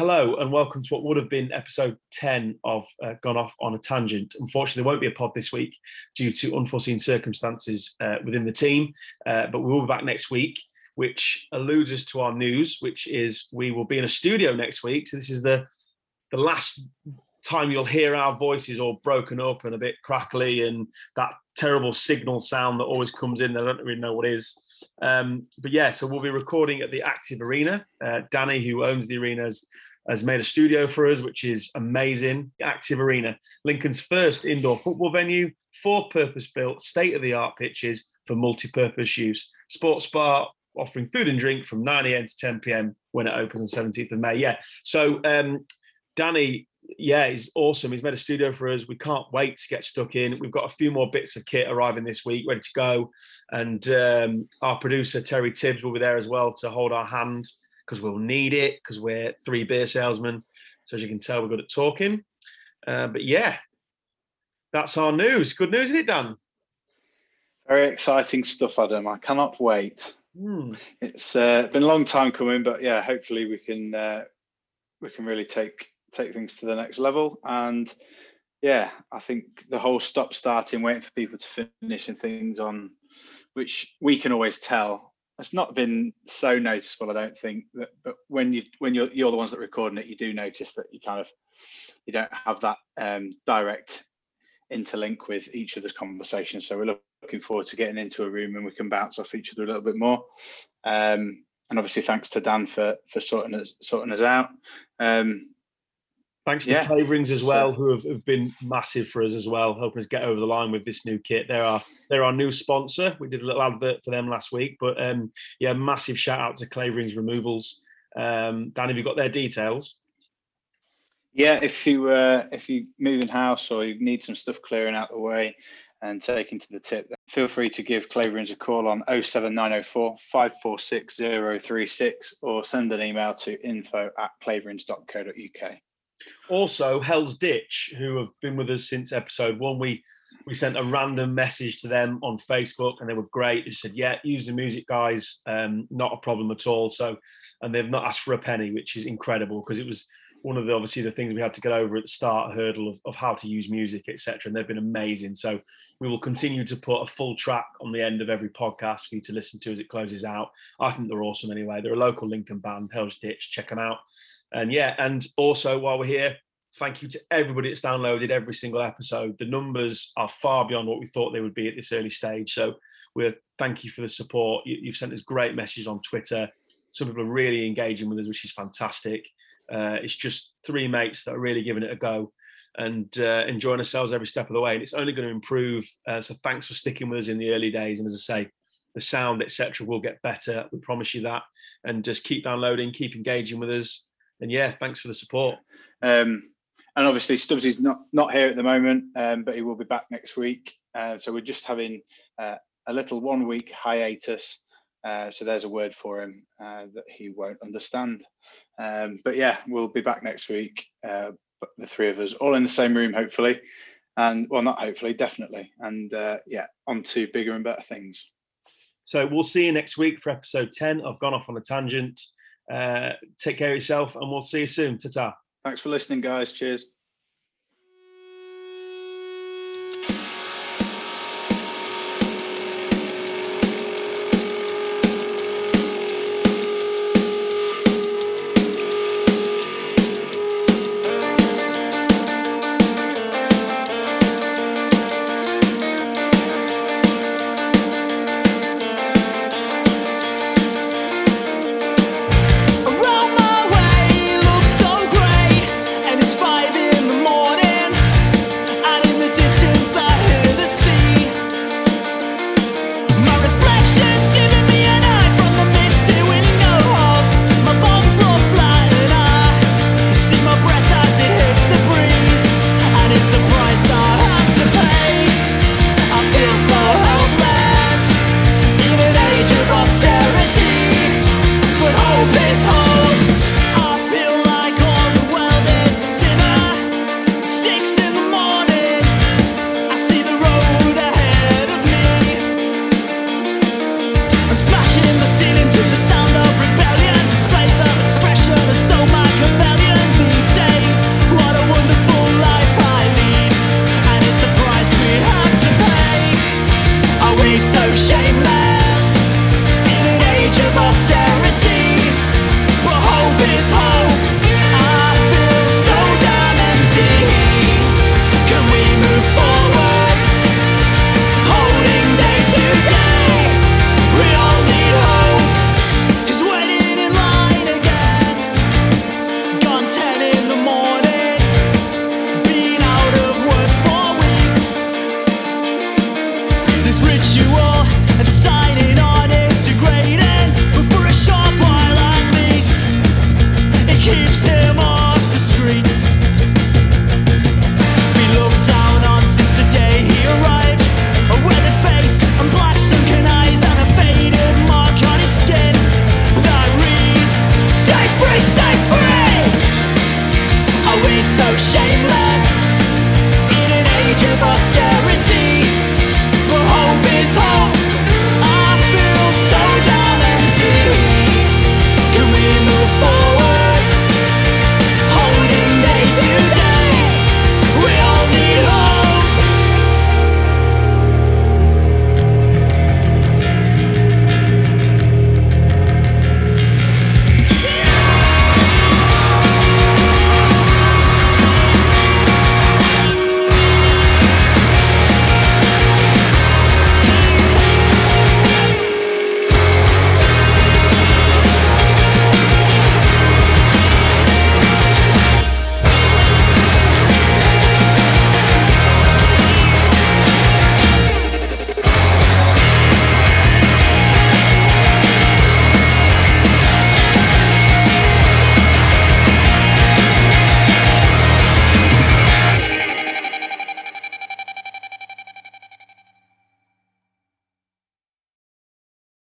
hello and welcome to what would have been episode 10 of uh, Gone Off on a Tangent. Unfortunately, there won't be a pod this week due to unforeseen circumstances uh, within the team, uh, but we will be back next week, which alludes us to our news, which is we will be in a studio next week. So, this is the, the last time you'll hear our voices all broken up and a bit crackly and that terrible signal sound that always comes in. I don't really know what is. Um, but yeah, so we'll be recording at the Active Arena. Uh, Danny, who owns the arenas, has made a studio for us, which is amazing. Active Arena, Lincoln's first indoor football venue, four purpose built, state of the art pitches for multi purpose use. Sports bar offering food and drink from 9 a.m. to 10 p.m. when it opens on 17th of May. Yeah. So, um, Danny, yeah, he's awesome. He's made a studio for us. We can't wait to get stuck in. We've got a few more bits of kit arriving this week, ready to go. And um, our producer, Terry Tibbs, will be there as well to hold our hand because we'll need it because we're three beer salesmen. So as you can tell, we're good at talking. Uh, but yeah, that's our news. Good news, isn't it, Dan? Very exciting stuff, Adam. I cannot wait. Hmm. It's uh, been a long time coming, but yeah, hopefully we can uh, we can really take take things to the next level. And yeah, I think the whole stop starting, waiting for people to finish and things on, which we can always tell it's not been so noticeable, I don't think. That, but when you when you're you're the ones that are recording it, you do notice that you kind of you don't have that um, direct interlink with each other's conversations. So we're looking forward to getting into a room and we can bounce off each other a little bit more. Um, and obviously, thanks to Dan for for sorting us sorting us out. Um, Thanks to yeah. Claverings as well, who have, have, been massive for us as well, helping us get over the line with this new kit. They're our they're our new sponsor. We did a little advert for them last week, but um, yeah, massive shout out to Claverings Removals. Um, Dan, have you got their details? Yeah, if you uh, if you move in house or you need some stuff clearing out the way and taking to the tip, feel free to give Claverings a call on 07904 546 036 or send an email to info at claverings.co.uk. Also, Hell's Ditch, who have been with us since episode one, we we sent a random message to them on Facebook, and they were great. They said, "Yeah, use the music, guys. Um, not a problem at all." So, and they've not asked for a penny, which is incredible because it was one of the obviously the things we had to get over at the start hurdle of, of how to use music, etc. And they've been amazing. So we will continue to put a full track on the end of every podcast for you to listen to as it closes out. I think they're awesome anyway. They're a local Lincoln band, Hell's Ditch. Check them out. And yeah, and also while we're here, thank you to everybody that's downloaded every single episode. The numbers are far beyond what we thought they would be at this early stage. So we're thank you for the support. You, have sent us great messages on Twitter. Some people are really engaging with us, which is fantastic. Uh, it's just three mates that are really giving it a go and uh, enjoying ourselves every step of the way. And it's only going to improve. Uh, so thanks for sticking with us in the early days. And as I say, the sound, etc., will get better. We promise you that. And just keep downloading, keep engaging with us and yeah, thanks for the support. Um, and obviously Stubbsy's not not here at the moment, um, but he will be back next week. Uh, so we're just having uh, a little one week hiatus. Uh, so there's a word for him uh, that he won't understand. Um, but yeah, we'll be back next week. Uh, the three of us, all in the same room, hopefully, and well, not hopefully, definitely, and uh, yeah, on to bigger and better things. So we'll see you next week for episode 10 of Gone Off on a Tangent. Uh, take care of yourself, and we'll see you soon. Ta ta. Thanks for listening, guys. Cheers. so shameless in an age of austerity.